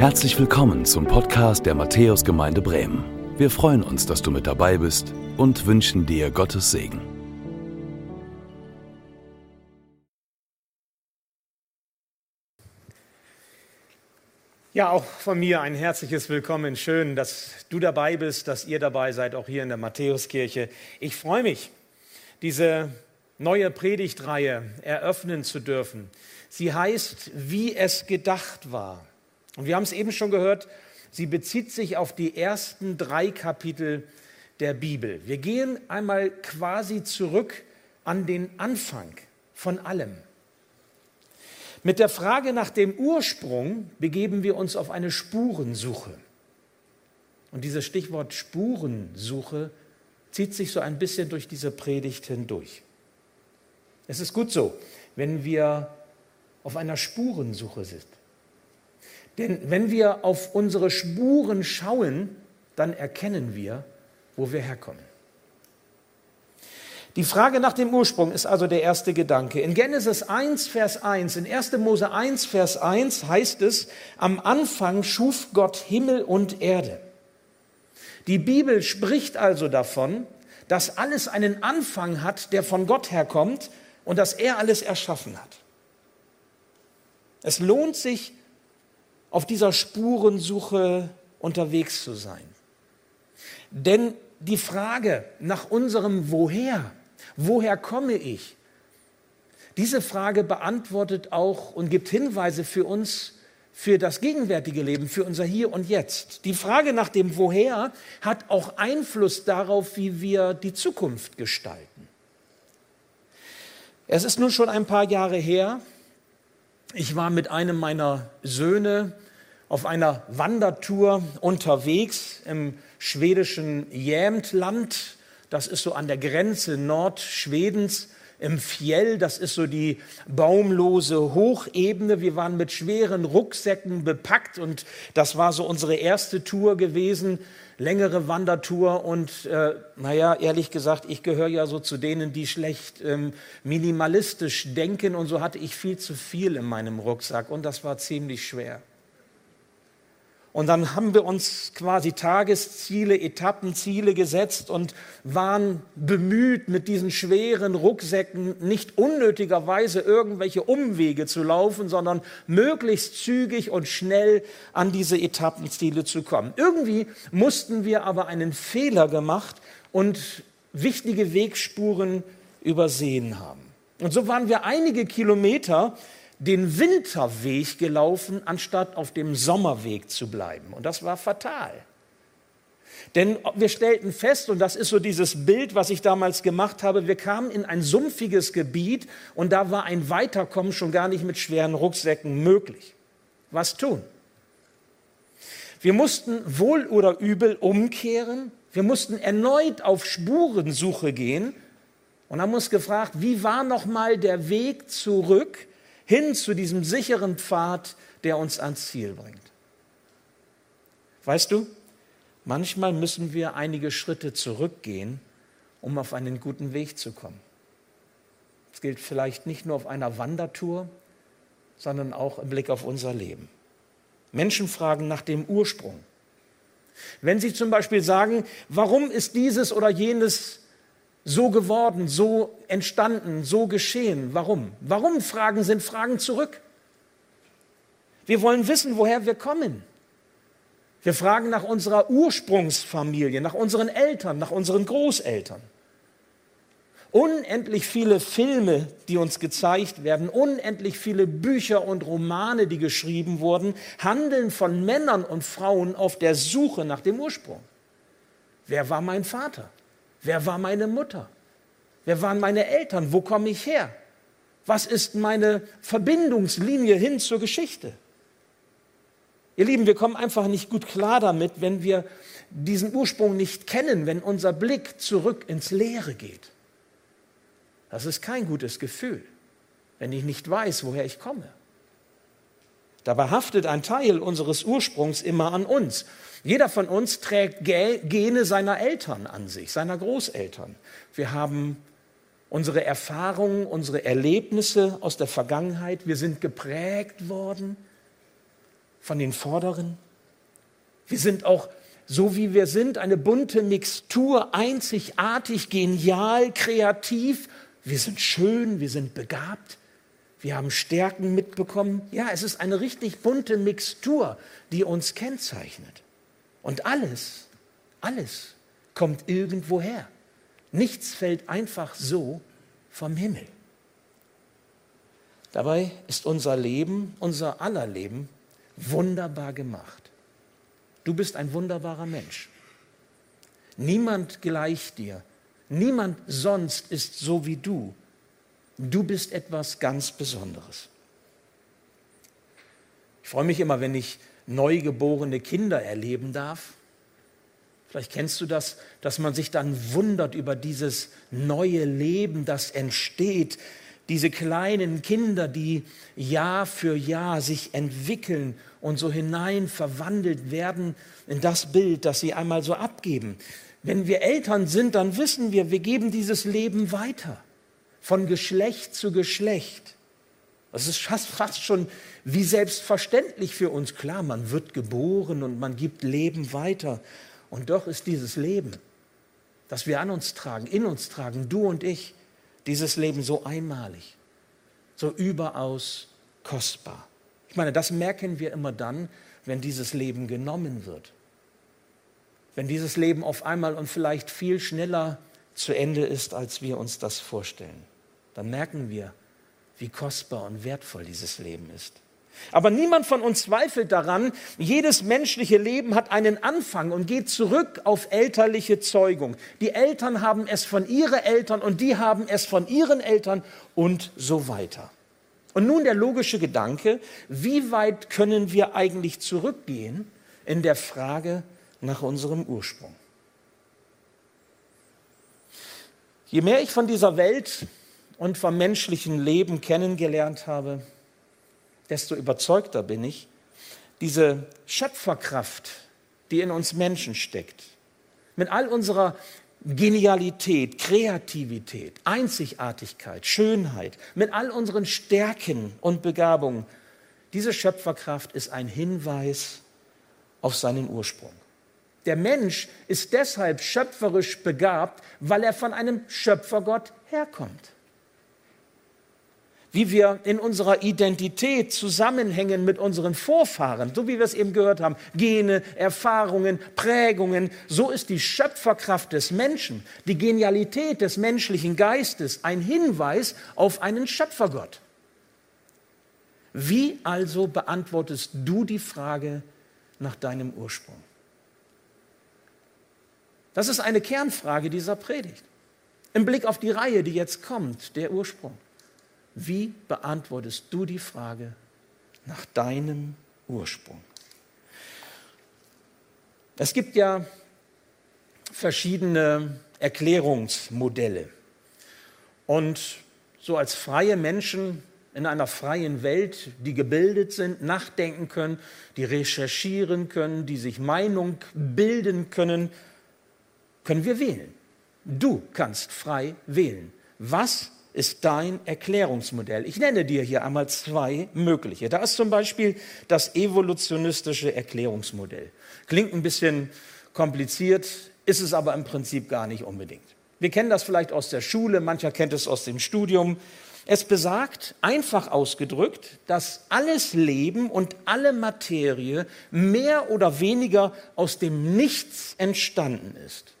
Herzlich willkommen zum Podcast der Matthäusgemeinde Bremen. Wir freuen uns, dass du mit dabei bist und wünschen dir Gottes Segen. Ja, auch von mir ein herzliches Willkommen. Schön, dass du dabei bist, dass ihr dabei seid, auch hier in der Matthäuskirche. Ich freue mich, diese neue Predigtreihe eröffnen zu dürfen. Sie heißt, wie es gedacht war. Und wir haben es eben schon gehört, sie bezieht sich auf die ersten drei Kapitel der Bibel. Wir gehen einmal quasi zurück an den Anfang von allem. Mit der Frage nach dem Ursprung begeben wir uns auf eine Spurensuche. Und dieses Stichwort Spurensuche zieht sich so ein bisschen durch diese Predigt hindurch. Es ist gut so, wenn wir auf einer Spurensuche sind. Denn wenn wir auf unsere Spuren schauen, dann erkennen wir, wo wir herkommen. Die Frage nach dem Ursprung ist also der erste Gedanke. In Genesis 1, Vers 1, in 1. Mose 1, Vers 1 heißt es, am Anfang schuf Gott Himmel und Erde. Die Bibel spricht also davon, dass alles einen Anfang hat, der von Gott herkommt und dass er alles erschaffen hat. Es lohnt sich, auf dieser Spurensuche unterwegs zu sein. Denn die Frage nach unserem Woher, woher komme ich, diese Frage beantwortet auch und gibt Hinweise für uns für das gegenwärtige Leben, für unser Hier und Jetzt. Die Frage nach dem Woher hat auch Einfluss darauf, wie wir die Zukunft gestalten. Es ist nun schon ein paar Jahre her, ich war mit einem meiner Söhne auf einer Wandertour unterwegs im schwedischen Jämtland. Das ist so an der Grenze Nordschwedens im Fjell. Das ist so die baumlose Hochebene. Wir waren mit schweren Rucksäcken bepackt und das war so unsere erste Tour gewesen längere Wandertour und äh, naja, ehrlich gesagt, ich gehöre ja so zu denen, die schlecht ähm, minimalistisch denken und so hatte ich viel zu viel in meinem Rucksack und das war ziemlich schwer. Und dann haben wir uns quasi Tagesziele, Etappenziele gesetzt und waren bemüht, mit diesen schweren Rucksäcken nicht unnötigerweise irgendwelche Umwege zu laufen, sondern möglichst zügig und schnell an diese Etappenziele zu kommen. Irgendwie mussten wir aber einen Fehler gemacht und wichtige Wegspuren übersehen haben. Und so waren wir einige Kilometer den Winterweg gelaufen, anstatt auf dem Sommerweg zu bleiben. Und das war fatal. Denn wir stellten fest, und das ist so dieses Bild, was ich damals gemacht habe, wir kamen in ein sumpfiges Gebiet und da war ein Weiterkommen schon gar nicht mit schweren Rucksäcken möglich. Was tun? Wir mussten wohl oder übel umkehren, wir mussten erneut auf Spurensuche gehen und haben uns gefragt, wie war noch mal der Weg zurück hin zu diesem sicheren Pfad, der uns ans Ziel bringt. Weißt du, manchmal müssen wir einige Schritte zurückgehen, um auf einen guten Weg zu kommen. Das gilt vielleicht nicht nur auf einer Wandertour, sondern auch im Blick auf unser Leben. Menschen fragen nach dem Ursprung. Wenn sie zum Beispiel sagen, warum ist dieses oder jenes so geworden, so entstanden, so geschehen. Warum? Warum Fragen sind Fragen zurück. Wir wollen wissen, woher wir kommen. Wir fragen nach unserer Ursprungsfamilie, nach unseren Eltern, nach unseren Großeltern. Unendlich viele Filme, die uns gezeigt werden, unendlich viele Bücher und Romane, die geschrieben wurden, handeln von Männern und Frauen auf der Suche nach dem Ursprung. Wer war mein Vater? Wer war meine Mutter? Wer waren meine Eltern? Wo komme ich her? Was ist meine Verbindungslinie hin zur Geschichte? Ihr Lieben, wir kommen einfach nicht gut klar damit, wenn wir diesen Ursprung nicht kennen, wenn unser Blick zurück ins Leere geht. Das ist kein gutes Gefühl, wenn ich nicht weiß, woher ich komme. Dabei haftet ein Teil unseres Ursprungs immer an uns. Jeder von uns trägt Gene seiner Eltern an sich, seiner Großeltern. Wir haben unsere Erfahrungen, unsere Erlebnisse aus der Vergangenheit. Wir sind geprägt worden. von den Vorderen. Wir sind auch so wie wir sind, eine bunte Mixtur, einzigartig, genial, kreativ. Wir sind schön, wir sind begabt, wir haben Stärken mitbekommen. Ja, es ist eine richtig bunte Mixtur, die uns kennzeichnet. Und alles, alles kommt irgendwoher. Nichts fällt einfach so vom Himmel. Dabei ist unser Leben, unser aller Leben, wunderbar gemacht. Du bist ein wunderbarer Mensch. Niemand gleicht dir. Niemand sonst ist so wie du. Du bist etwas ganz Besonderes. Ich freue mich immer, wenn ich neugeborene Kinder erleben darf. Vielleicht kennst du das, dass man sich dann wundert über dieses neue Leben, das entsteht. Diese kleinen Kinder, die Jahr für Jahr sich entwickeln und so hinein verwandelt werden in das Bild, das sie einmal so abgeben. Wenn wir Eltern sind, dann wissen wir, wir geben dieses Leben weiter, von Geschlecht zu Geschlecht. Das ist fast, schon wie selbstverständlich für uns. Klar, man wird geboren und man gibt Leben weiter. Und doch ist dieses Leben, das wir an uns tragen, in uns tragen, du und ich, dieses Leben so einmalig, so überaus kostbar. Ich meine, das merken wir immer dann, wenn dieses Leben genommen wird. Wenn dieses Leben auf einmal und vielleicht viel schneller zu Ende ist, als wir uns das vorstellen. Dann merken wir, wie kostbar und wertvoll dieses Leben ist. Aber niemand von uns zweifelt daran, jedes menschliche Leben hat einen Anfang und geht zurück auf elterliche Zeugung. Die Eltern haben es von ihren Eltern und die haben es von ihren Eltern und so weiter. Und nun der logische Gedanke, wie weit können wir eigentlich zurückgehen in der Frage nach unserem Ursprung? Je mehr ich von dieser Welt und vom menschlichen Leben kennengelernt habe, desto überzeugter bin ich, diese Schöpferkraft, die in uns Menschen steckt, mit all unserer Genialität, Kreativität, Einzigartigkeit, Schönheit, mit all unseren Stärken und Begabungen. Diese Schöpferkraft ist ein Hinweis auf seinen Ursprung. Der Mensch ist deshalb schöpferisch begabt, weil er von einem Schöpfergott herkommt wie wir in unserer Identität zusammenhängen mit unseren Vorfahren, so wie wir es eben gehört haben, Gene, Erfahrungen, Prägungen, so ist die Schöpferkraft des Menschen, die Genialität des menschlichen Geistes ein Hinweis auf einen Schöpfergott. Wie also beantwortest du die Frage nach deinem Ursprung? Das ist eine Kernfrage dieser Predigt. Im Blick auf die Reihe, die jetzt kommt, der Ursprung. Wie beantwortest du die Frage nach deinem Ursprung? Es gibt ja verschiedene Erklärungsmodelle. Und so als freie Menschen in einer freien Welt, die gebildet sind, nachdenken können, die recherchieren können, die sich Meinung bilden können, können wir wählen. Du kannst frei wählen. Was ist dein Erklärungsmodell. Ich nenne dir hier einmal zwei mögliche. Da ist zum Beispiel das evolutionistische Erklärungsmodell. Klingt ein bisschen kompliziert, ist es aber im Prinzip gar nicht unbedingt. Wir kennen das vielleicht aus der Schule, mancher kennt es aus dem Studium. Es besagt, einfach ausgedrückt, dass alles Leben und alle Materie mehr oder weniger aus dem Nichts entstanden ist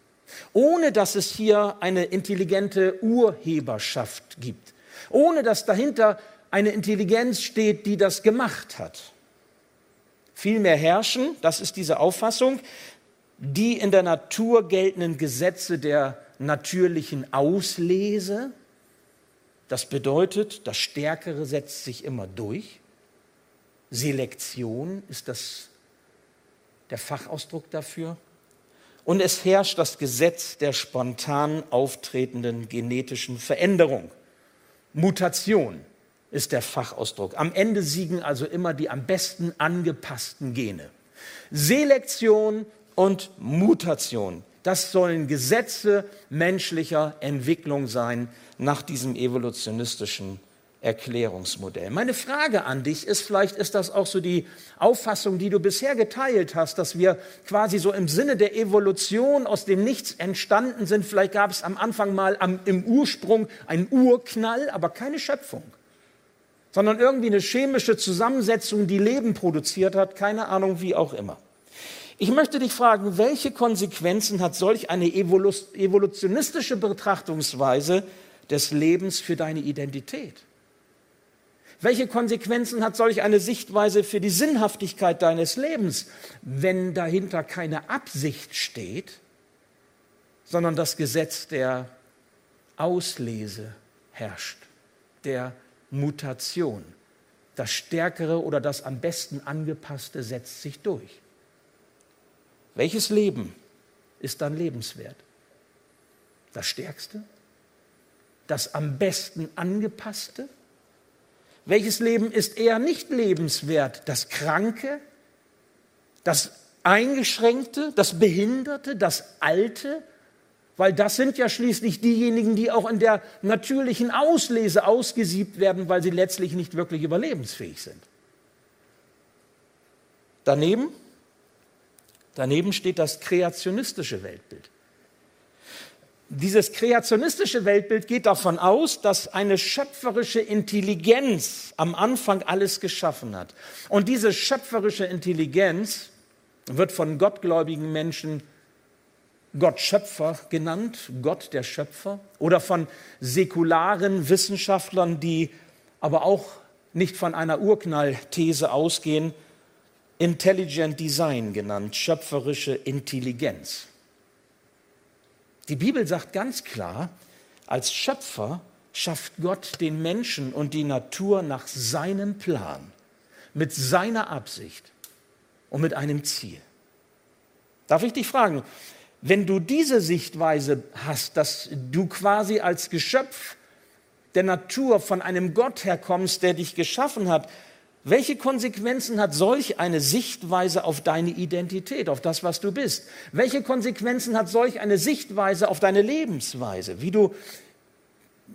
ohne dass es hier eine intelligente Urheberschaft gibt, ohne dass dahinter eine Intelligenz steht, die das gemacht hat. Vielmehr herrschen, das ist diese Auffassung, die in der Natur geltenden Gesetze der natürlichen Auslese. Das bedeutet, das Stärkere setzt sich immer durch. Selektion ist das der Fachausdruck dafür. Und es herrscht das Gesetz der spontan auftretenden genetischen Veränderung. Mutation ist der Fachausdruck. Am Ende siegen also immer die am besten angepassten Gene. Selektion und Mutation, das sollen Gesetze menschlicher Entwicklung sein nach diesem evolutionistischen Erklärungsmodell. Meine Frage an dich ist, vielleicht ist das auch so die Auffassung, die du bisher geteilt hast, dass wir quasi so im Sinne der Evolution aus dem Nichts entstanden sind. Vielleicht gab es am Anfang mal am, im Ursprung einen Urknall, aber keine Schöpfung, sondern irgendwie eine chemische Zusammensetzung, die Leben produziert hat, keine Ahnung wie auch immer. Ich möchte dich fragen, welche Konsequenzen hat solch eine evolutionistische Betrachtungsweise des Lebens für deine Identität? Welche Konsequenzen hat solch eine Sichtweise für die Sinnhaftigkeit deines Lebens, wenn dahinter keine Absicht steht, sondern das Gesetz der Auslese herrscht, der Mutation. Das Stärkere oder das am besten angepasste setzt sich durch. Welches Leben ist dann lebenswert? Das Stärkste? Das am besten angepasste? Welches Leben ist eher nicht lebenswert? Das Kranke, das Eingeschränkte, das Behinderte, das Alte? Weil das sind ja schließlich diejenigen, die auch in der natürlichen Auslese ausgesiebt werden, weil sie letztlich nicht wirklich überlebensfähig sind. Daneben, daneben steht das kreationistische Weltbild. Dieses kreationistische Weltbild geht davon aus, dass eine schöpferische Intelligenz am Anfang alles geschaffen hat. Und diese schöpferische Intelligenz wird von gottgläubigen Menschen Gott Schöpfer genannt, Gott der Schöpfer, oder von säkularen Wissenschaftlern, die aber auch nicht von einer Urknallthese ausgehen, Intelligent Design genannt, schöpferische Intelligenz. Die Bibel sagt ganz klar, als Schöpfer schafft Gott den Menschen und die Natur nach seinem Plan, mit seiner Absicht und mit einem Ziel. Darf ich dich fragen, wenn du diese Sichtweise hast, dass du quasi als Geschöpf der Natur von einem Gott herkommst, der dich geschaffen hat, welche Konsequenzen hat solch eine Sichtweise auf deine Identität, auf das, was du bist? Welche Konsequenzen hat solch eine Sichtweise auf deine Lebensweise, wie du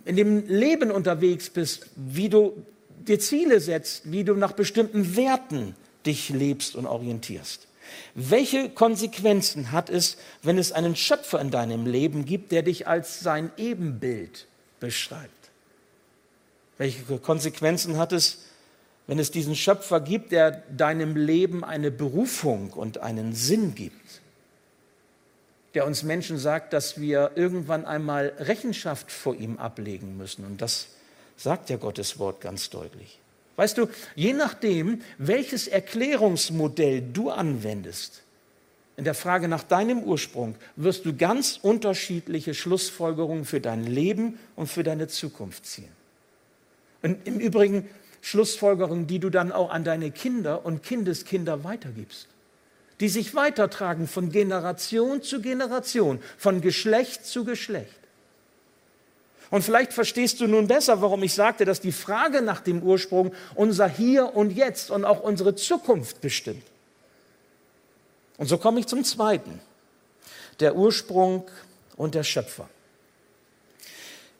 in dem Leben unterwegs bist, wie du dir Ziele setzt, wie du nach bestimmten Werten dich lebst und orientierst? Welche Konsequenzen hat es, wenn es einen Schöpfer in deinem Leben gibt, der dich als sein Ebenbild beschreibt? Welche Konsequenzen hat es, wenn es diesen Schöpfer gibt, der deinem Leben eine Berufung und einen Sinn gibt, der uns Menschen sagt, dass wir irgendwann einmal Rechenschaft vor ihm ablegen müssen. Und das sagt ja Gottes Wort ganz deutlich. Weißt du, je nachdem, welches Erklärungsmodell du anwendest, in der Frage nach deinem Ursprung, wirst du ganz unterschiedliche Schlussfolgerungen für dein Leben und für deine Zukunft ziehen. Und im Übrigen, Schlussfolgerungen, die du dann auch an deine Kinder und Kindeskinder weitergibst, die sich weitertragen von Generation zu Generation, von Geschlecht zu Geschlecht. Und vielleicht verstehst du nun besser, warum ich sagte, dass die Frage nach dem Ursprung unser Hier und Jetzt und auch unsere Zukunft bestimmt. Und so komme ich zum Zweiten, der Ursprung und der Schöpfer.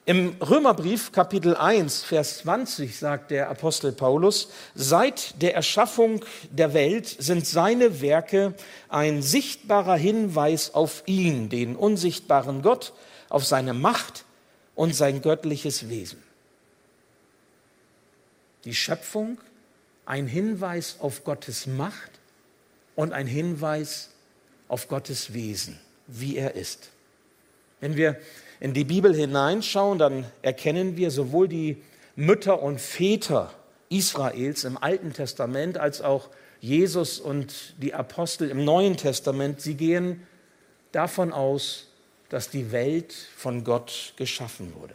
Im Römerbrief Kapitel 1, Vers 20 sagt der Apostel Paulus, seit der Erschaffung der Welt sind seine Werke ein sichtbarer Hinweis auf ihn, den unsichtbaren Gott, auf seine Macht und sein göttliches Wesen. Die Schöpfung, ein Hinweis auf Gottes Macht und ein Hinweis auf Gottes Wesen, wie er ist. Wenn wir in die Bibel hineinschauen, dann erkennen wir sowohl die Mütter und Väter Israels im Alten Testament als auch Jesus und die Apostel im Neuen Testament, sie gehen davon aus, dass die Welt von Gott geschaffen wurde.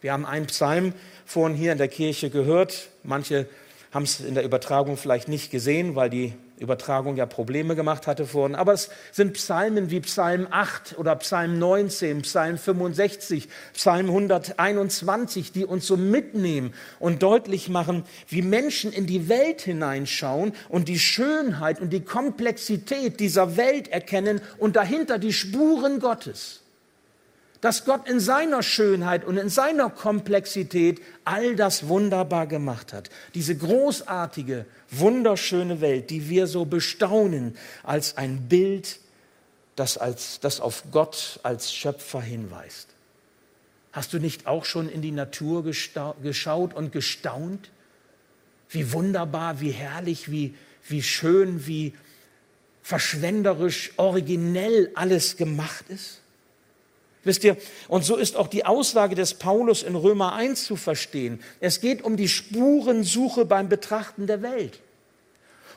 Wir haben einen Psalm vorhin hier in der Kirche gehört. Manche haben es in der Übertragung vielleicht nicht gesehen, weil die Übertragung ja Probleme gemacht hatte vorhin. Aber es sind Psalmen wie Psalm 8 oder Psalm 19, Psalm 65, Psalm 121, die uns so mitnehmen und deutlich machen, wie Menschen in die Welt hineinschauen und die Schönheit und die Komplexität dieser Welt erkennen und dahinter die Spuren Gottes. Dass Gott in seiner Schönheit und in seiner Komplexität all das wunderbar gemacht hat. Diese großartige, wunderschöne Welt, die wir so bestaunen als ein Bild, das, als, das auf Gott als Schöpfer hinweist. Hast du nicht auch schon in die Natur geschaut und gestaunt? Wie wunderbar, wie herrlich, wie, wie schön, wie verschwenderisch, originell alles gemacht ist? Wisst ihr, und so ist auch die Aussage des Paulus in Römer 1 zu verstehen. Es geht um die Spurensuche beim Betrachten der Welt.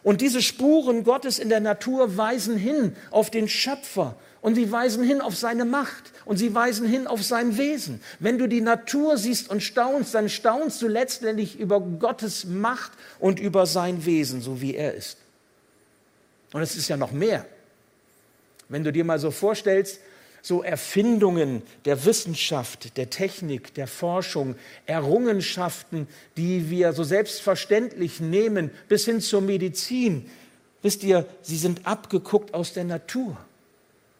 Und diese Spuren Gottes in der Natur weisen hin auf den Schöpfer und sie weisen hin auf seine Macht und sie weisen hin auf sein Wesen. Wenn du die Natur siehst und staunst, dann staunst du letztendlich über Gottes Macht und über sein Wesen, so wie er ist. Und es ist ja noch mehr. Wenn du dir mal so vorstellst, so Erfindungen der Wissenschaft, der Technik, der Forschung, Errungenschaften, die wir so selbstverständlich nehmen, bis hin zur Medizin. Wisst ihr, sie sind abgeguckt aus der Natur.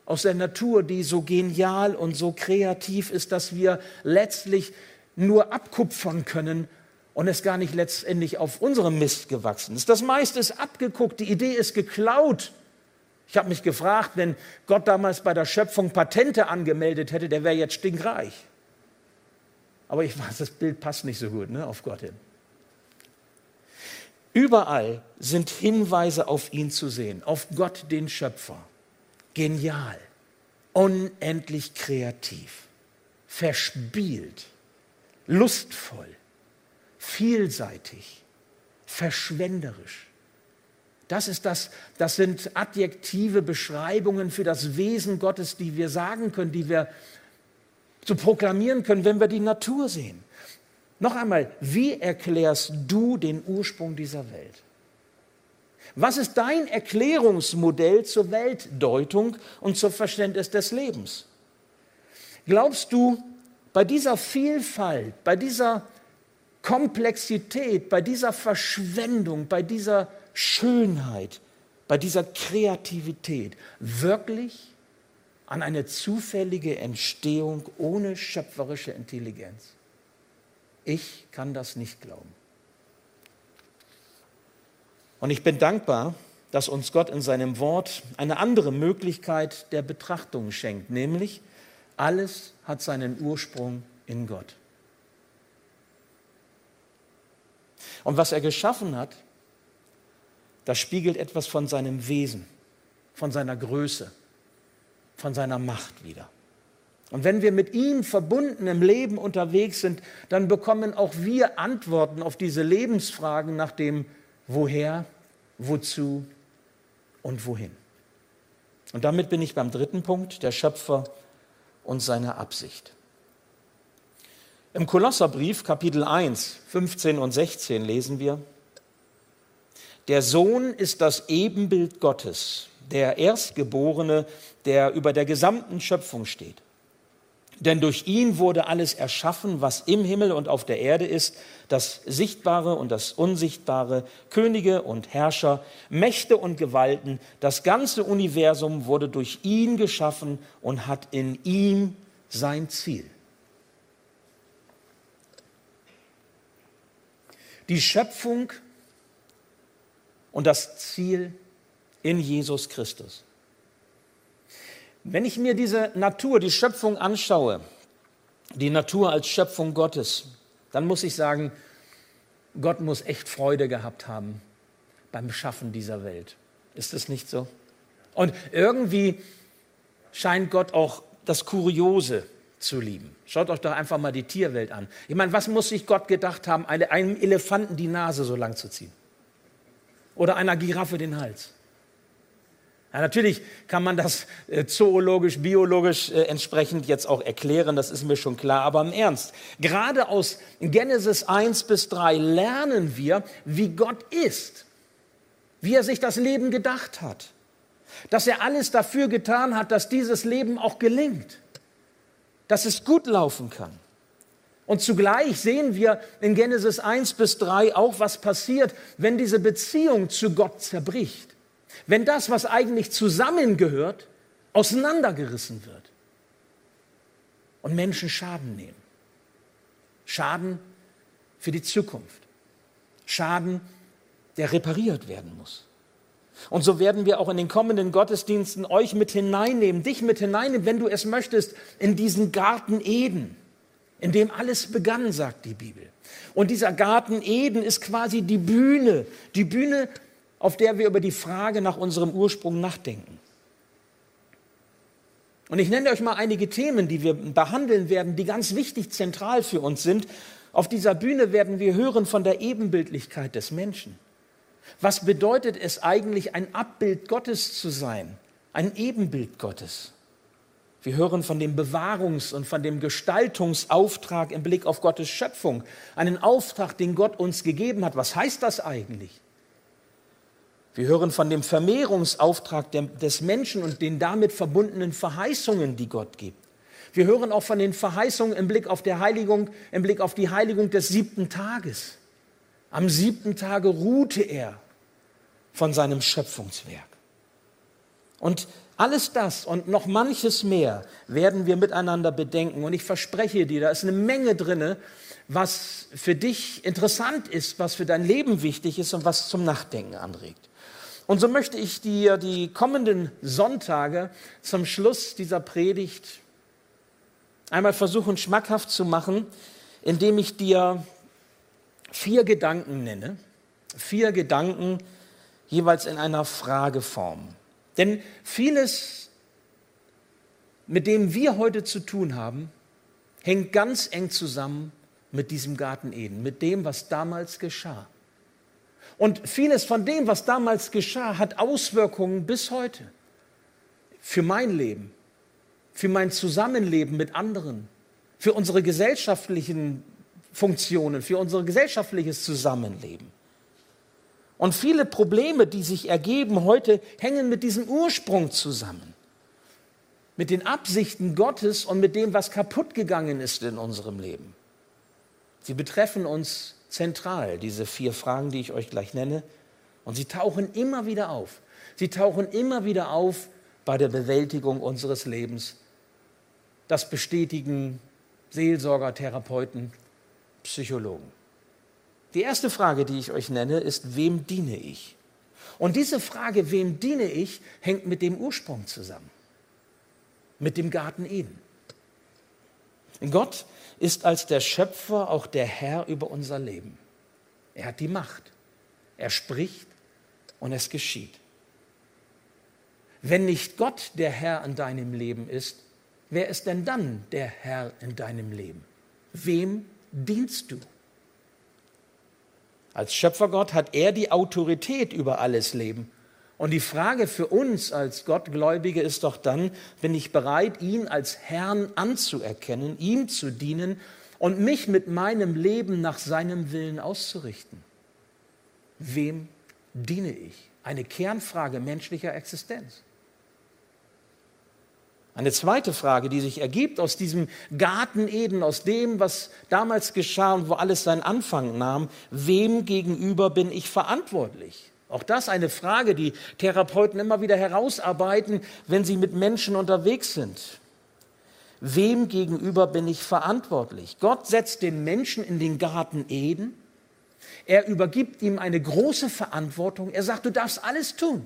Aus der Natur, die so genial und so kreativ ist, dass wir letztlich nur abkupfern können und es gar nicht letztendlich auf unserem Mist gewachsen ist. Das meiste ist abgeguckt, die Idee ist geklaut. Ich habe mich gefragt, wenn Gott damals bei der Schöpfung Patente angemeldet hätte, der wäre jetzt stinkreich. Aber ich weiß, das Bild passt nicht so gut ne, auf Gott hin. Überall sind Hinweise auf ihn zu sehen, auf Gott den Schöpfer. Genial, unendlich kreativ, verspielt, lustvoll, vielseitig, verschwenderisch. Das ist das, das sind adjektive Beschreibungen für das Wesen Gottes, die wir sagen können, die wir so proklamieren können, wenn wir die Natur sehen. Noch einmal, wie erklärst du den Ursprung dieser Welt? Was ist dein Erklärungsmodell zur Weltdeutung und zum Verständnis des Lebens? Glaubst du, bei dieser Vielfalt, bei dieser Komplexität, bei dieser Verschwendung, bei dieser Schönheit, bei dieser Kreativität wirklich an eine zufällige Entstehung ohne schöpferische Intelligenz? Ich kann das nicht glauben. Und ich bin dankbar, dass uns Gott in seinem Wort eine andere Möglichkeit der Betrachtung schenkt, nämlich alles hat seinen Ursprung in Gott. Und was er geschaffen hat, das spiegelt etwas von seinem Wesen, von seiner Größe, von seiner Macht wieder. Und wenn wir mit ihm verbunden im Leben unterwegs sind, dann bekommen auch wir Antworten auf diese Lebensfragen nach dem Woher, wozu und wohin. Und damit bin ich beim dritten Punkt, der Schöpfer und seine Absicht. Im Kolosserbrief Kapitel 1, 15 und 16 lesen wir, der Sohn ist das Ebenbild Gottes, der Erstgeborene, der über der gesamten Schöpfung steht. Denn durch ihn wurde alles erschaffen, was im Himmel und auf der Erde ist, das Sichtbare und das Unsichtbare, Könige und Herrscher, Mächte und Gewalten. Das ganze Universum wurde durch ihn geschaffen und hat in ihm sein Ziel. Die Schöpfung und das Ziel in Jesus Christus. Wenn ich mir diese Natur, die Schöpfung anschaue, die Natur als Schöpfung Gottes, dann muss ich sagen, Gott muss echt Freude gehabt haben beim Schaffen dieser Welt. Ist es nicht so? Und irgendwie scheint Gott auch das Kuriose zu lieben. Schaut euch doch einfach mal die Tierwelt an. Ich meine, was muss sich Gott gedacht haben, einem Elefanten die Nase so lang zu ziehen? Oder einer Giraffe den Hals. Ja, natürlich kann man das äh, zoologisch, biologisch äh, entsprechend jetzt auch erklären, das ist mir schon klar, aber im Ernst, gerade aus Genesis 1 bis 3 lernen wir, wie Gott ist, wie er sich das Leben gedacht hat, dass er alles dafür getan hat, dass dieses Leben auch gelingt, dass es gut laufen kann. Und zugleich sehen wir in Genesis 1 bis 3 auch, was passiert, wenn diese Beziehung zu Gott zerbricht. Wenn das, was eigentlich zusammengehört, auseinandergerissen wird. und Menschen Schaden nehmen. Schaden für die Zukunft. Schaden, der repariert werden muss. Und so werden wir auch in den kommenden Gottesdiensten euch mit hineinnehmen, dich mit hineinnehmen, wenn du es möchtest, in diesen Garten Eden, in dem alles begann, sagt die Bibel. Und dieser Garten Eden ist quasi die Bühne, die Bühne, auf der wir über die Frage nach unserem Ursprung nachdenken. Und ich nenne euch mal einige Themen, die wir behandeln werden, die ganz wichtig zentral für uns sind. Auf dieser Bühne werden wir hören von der Ebenbildlichkeit des Menschen. Was bedeutet es eigentlich, ein Abbild Gottes zu sein, ein Ebenbild Gottes? Wir hören von dem Bewahrungs- und von dem Gestaltungsauftrag im Blick auf Gottes Schöpfung, einen Auftrag, den Gott uns gegeben hat. Was heißt das eigentlich? Wir hören von dem Vermehrungsauftrag des Menschen und den damit verbundenen Verheißungen, die Gott gibt. Wir hören auch von den Verheißungen im Blick auf der Heiligung, im Blick auf die Heiligung des siebten Tages. Am siebten Tage ruhte er von seinem Schöpfungswerk. Und alles das und noch manches mehr werden wir miteinander bedenken. Und ich verspreche dir, da ist eine Menge drinne, was für dich interessant ist, was für dein Leben wichtig ist und was zum Nachdenken anregt. Und so möchte ich dir die kommenden Sonntage zum Schluss dieser Predigt einmal versuchen, schmackhaft zu machen, indem ich dir vier Gedanken nenne. Vier Gedanken jeweils in einer Frageform. Denn vieles, mit dem wir heute zu tun haben, hängt ganz eng zusammen mit diesem Garten Eden, mit dem, was damals geschah. Und vieles von dem, was damals geschah, hat Auswirkungen bis heute. Für mein Leben, für mein Zusammenleben mit anderen, für unsere gesellschaftlichen Funktionen, für unser gesellschaftliches Zusammenleben. Und viele Probleme, die sich ergeben heute, hängen mit diesem Ursprung zusammen. Mit den Absichten Gottes und mit dem, was kaputt gegangen ist in unserem Leben. Sie betreffen uns zentral, diese vier Fragen, die ich euch gleich nenne. Und sie tauchen immer wieder auf. Sie tauchen immer wieder auf bei der Bewältigung unseres Lebens. Das bestätigen Seelsorger, Therapeuten, Psychologen. Die erste Frage, die ich euch nenne, ist, wem diene ich? Und diese Frage, wem diene ich, hängt mit dem Ursprung zusammen, mit dem Garten Eden. Gott ist als der Schöpfer auch der Herr über unser Leben. Er hat die Macht. Er spricht und es geschieht. Wenn nicht Gott der Herr in deinem Leben ist, wer ist denn dann der Herr in deinem Leben? Wem dienst du? Als Schöpfergott hat er die Autorität über alles Leben. Und die Frage für uns als Gottgläubige ist doch dann, bin ich bereit, ihn als Herrn anzuerkennen, ihm zu dienen und mich mit meinem Leben nach seinem Willen auszurichten? Wem diene ich? Eine Kernfrage menschlicher Existenz. Eine zweite Frage, die sich ergibt aus diesem Garten Eden, aus dem, was damals geschah und wo alles seinen Anfang nahm, wem gegenüber bin ich verantwortlich? Auch das eine Frage, die Therapeuten immer wieder herausarbeiten, wenn sie mit Menschen unterwegs sind. Wem gegenüber bin ich verantwortlich? Gott setzt den Menschen in den Garten Eden. Er übergibt ihm eine große Verantwortung. Er sagt, du darfst alles tun.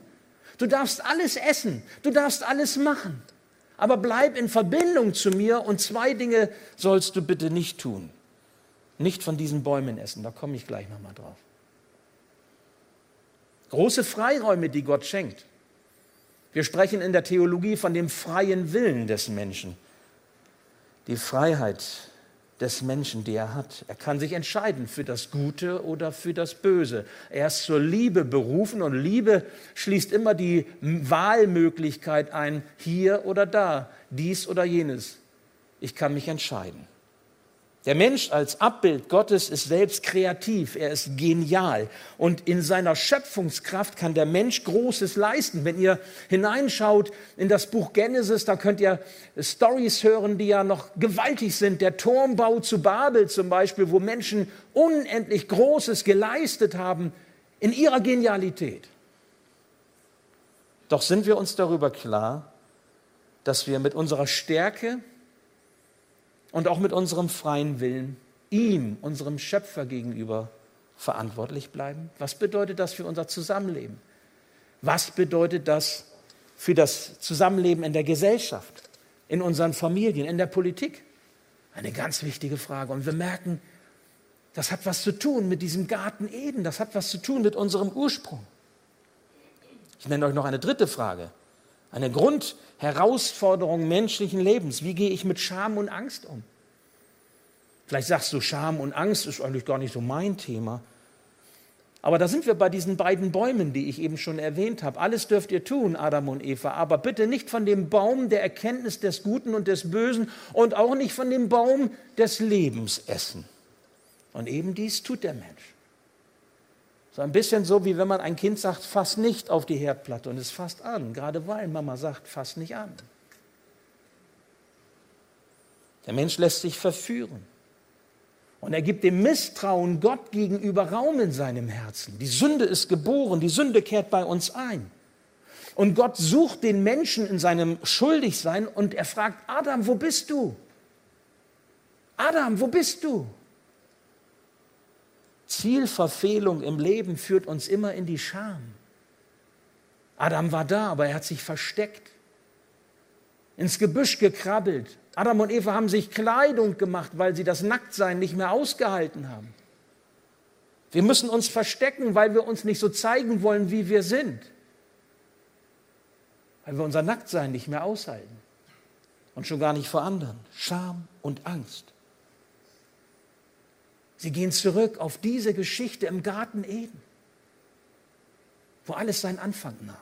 Du darfst alles essen. Du darfst alles machen aber bleib in Verbindung zu mir und zwei Dinge sollst du bitte nicht tun. Nicht von diesen Bäumen essen, da komme ich gleich nochmal drauf. Große Freiräume, die Gott schenkt. Wir sprechen in der Theologie von dem freien Willen des Menschen. Die Freiheit des Menschen, die er hat. Er kann sich entscheiden für das Gute oder für das Böse. Er ist zur Liebe berufen und Liebe schließt immer die Wahlmöglichkeit ein, hier oder da, dies oder jenes. Ich kann mich entscheiden. Der Mensch als Abbild Gottes ist selbst kreativ, er ist genial und in seiner Schöpfungskraft kann der Mensch Großes leisten. Wenn ihr hineinschaut in das Buch Genesis, da könnt ihr Stories hören, die ja noch gewaltig sind. Der Turmbau zu Babel zum Beispiel, wo Menschen unendlich Großes geleistet haben in ihrer Genialität. Doch sind wir uns darüber klar, dass wir mit unserer Stärke, und auch mit unserem freien Willen ihm, unserem Schöpfer gegenüber, verantwortlich bleiben? Was bedeutet das für unser Zusammenleben? Was bedeutet das für das Zusammenleben in der Gesellschaft, in unseren Familien, in der Politik? Eine ganz wichtige Frage. Und wir merken, das hat was zu tun mit diesem Garten Eden, das hat was zu tun mit unserem Ursprung. Ich nenne euch noch eine dritte Frage. Eine Grundherausforderung menschlichen Lebens. Wie gehe ich mit Scham und Angst um? Vielleicht sagst du, Scham und Angst ist eigentlich gar nicht so mein Thema. Aber da sind wir bei diesen beiden Bäumen, die ich eben schon erwähnt habe. Alles dürft ihr tun, Adam und Eva, aber bitte nicht von dem Baum der Erkenntnis des Guten und des Bösen und auch nicht von dem Baum des Lebens essen. Und eben dies tut der Mensch. So ein bisschen so, wie wenn man ein Kind sagt, fass nicht auf die Herdplatte und es fasst an, gerade weil Mama sagt, fass nicht an. Der Mensch lässt sich verführen. Und er gibt dem Misstrauen Gott gegenüber Raum in seinem Herzen. Die Sünde ist geboren, die Sünde kehrt bei uns ein. Und Gott sucht den Menschen in seinem Schuldigsein und er fragt, Adam, wo bist du? Adam, wo bist du? Zielverfehlung im Leben führt uns immer in die Scham. Adam war da, aber er hat sich versteckt, ins Gebüsch gekrabbelt. Adam und Eva haben sich Kleidung gemacht, weil sie das Nacktsein nicht mehr ausgehalten haben. Wir müssen uns verstecken, weil wir uns nicht so zeigen wollen, wie wir sind. Weil wir unser Nacktsein nicht mehr aushalten. Und schon gar nicht vor anderen. Scham und Angst. Sie gehen zurück auf diese Geschichte im Garten Eden, wo alles seinen Anfang nahm.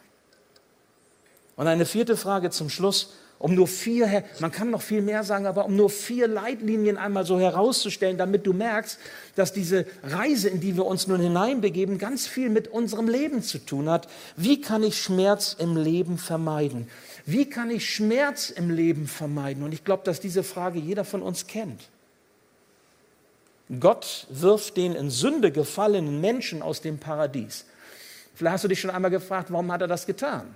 Und eine vierte Frage zum Schluss, um nur vier, man kann noch viel mehr sagen, aber um nur vier Leitlinien einmal so herauszustellen, damit du merkst, dass diese Reise, in die wir uns nun hineinbegeben, ganz viel mit unserem Leben zu tun hat. Wie kann ich Schmerz im Leben vermeiden? Wie kann ich Schmerz im Leben vermeiden? Und ich glaube, dass diese Frage jeder von uns kennt. Gott wirft den in Sünde gefallenen Menschen aus dem Paradies. Vielleicht hast du dich schon einmal gefragt, warum hat er das getan?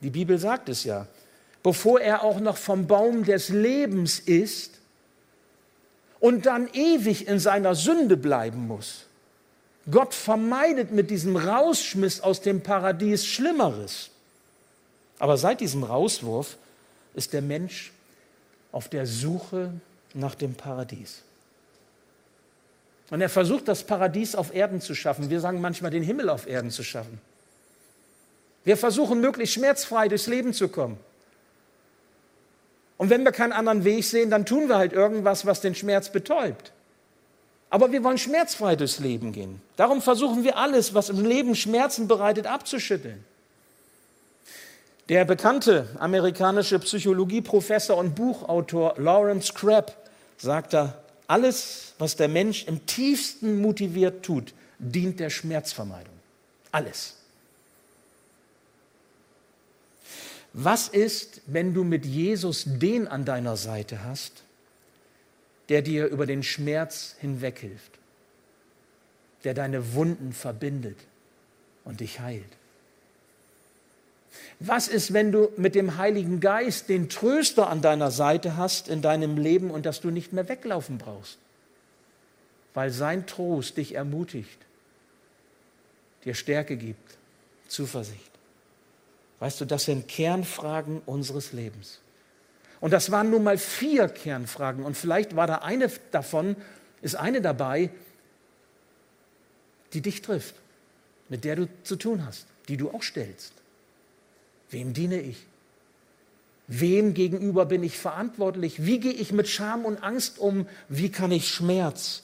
Die Bibel sagt es ja. Bevor er auch noch vom Baum des Lebens isst und dann ewig in seiner Sünde bleiben muss. Gott vermeidet mit diesem Rausschmiss aus dem Paradies Schlimmeres. Aber seit diesem Rauswurf ist der Mensch auf der Suche nach dem Paradies. Und er versucht, das Paradies auf Erden zu schaffen. Wir sagen manchmal, den Himmel auf Erden zu schaffen. Wir versuchen, möglichst schmerzfrei durchs Leben zu kommen. Und wenn wir keinen anderen Weg sehen, dann tun wir halt irgendwas, was den Schmerz betäubt. Aber wir wollen schmerzfrei durchs Leben gehen. Darum versuchen wir alles, was im Leben Schmerzen bereitet, abzuschütteln. Der bekannte amerikanische Psychologieprofessor und Buchautor Lawrence Crabb sagt da, alles, was der Mensch im tiefsten motiviert tut, dient der Schmerzvermeidung. Alles. Was ist, wenn du mit Jesus den an deiner Seite hast, der dir über den Schmerz hinweghilft, der deine Wunden verbindet und dich heilt? Was ist, wenn du mit dem Heiligen Geist den Tröster an deiner Seite hast in deinem Leben und dass du nicht mehr weglaufen brauchst? Weil sein Trost dich ermutigt, dir Stärke gibt, Zuversicht. Weißt du, das sind Kernfragen unseres Lebens. Und das waren nun mal vier Kernfragen. Und vielleicht war da eine davon, ist eine dabei, die dich trifft, mit der du zu tun hast, die du auch stellst. Wem diene ich? Wem gegenüber bin ich verantwortlich? Wie gehe ich mit Scham und Angst um? Wie kann ich Schmerz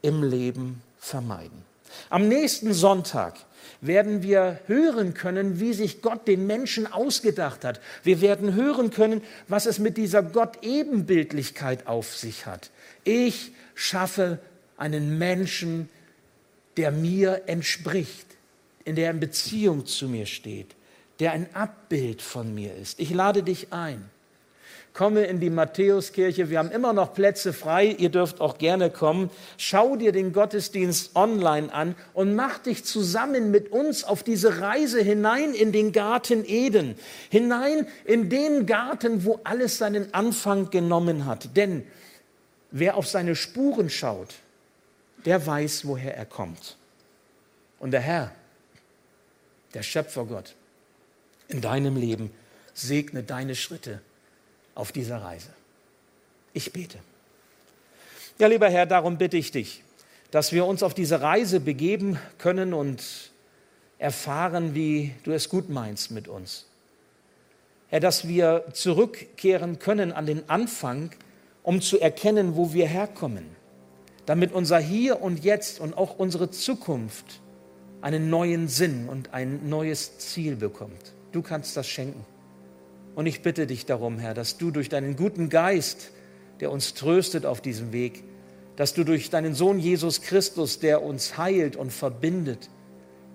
im Leben vermeiden? Am nächsten Sonntag werden wir hören können, wie sich Gott den Menschen ausgedacht hat. Wir werden hören können, was es mit dieser Gott-Ebenbildlichkeit auf sich hat. Ich schaffe einen Menschen, der mir entspricht, in der in Beziehung zu mir steht der ein Abbild von mir ist. Ich lade dich ein. komme in die Matthäuskirche. Wir haben immer noch Plätze frei. Ihr dürft auch gerne kommen. Schau dir den Gottesdienst online an und mach dich zusammen mit uns auf diese Reise hinein in den Garten Eden. Hinein in den Garten, wo alles seinen Anfang genommen hat. Denn wer auf seine Spuren schaut, der weiß, woher er kommt. Und der Herr, der Schöpfergott, in deinem Leben segne deine Schritte auf dieser Reise. Ich bete. Ja, lieber Herr, darum bitte ich dich, dass wir uns auf diese Reise begeben können und erfahren, wie du es gut meinst mit uns. Herr, dass wir zurückkehren können an den Anfang, um zu erkennen, wo wir herkommen, damit unser Hier und Jetzt und auch unsere Zukunft einen neuen Sinn und ein neues Ziel bekommt. Du kannst das schenken. Und ich bitte dich darum, Herr, dass du durch deinen guten Geist, der uns tröstet auf diesem Weg, dass du durch deinen Sohn Jesus Christus, der uns heilt und verbindet,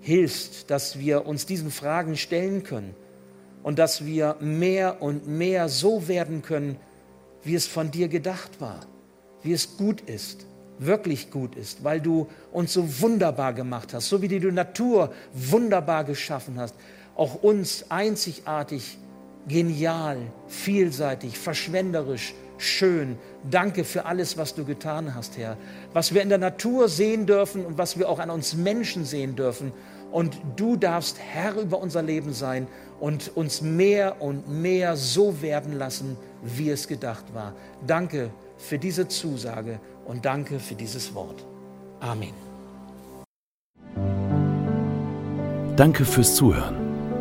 hilfst, dass wir uns diesen Fragen stellen können und dass wir mehr und mehr so werden können, wie es von dir gedacht war, wie es gut ist, wirklich gut ist, weil du uns so wunderbar gemacht hast, so wie du die Natur wunderbar geschaffen hast, auch uns einzigartig genial, vielseitig, verschwenderisch, schön. Danke für alles, was du getan hast, Herr. Was wir in der Natur sehen dürfen und was wir auch an uns Menschen sehen dürfen. Und du darfst Herr über unser Leben sein und uns mehr und mehr so werden lassen, wie es gedacht war. Danke für diese Zusage und danke für dieses Wort. Amen. Danke fürs Zuhören.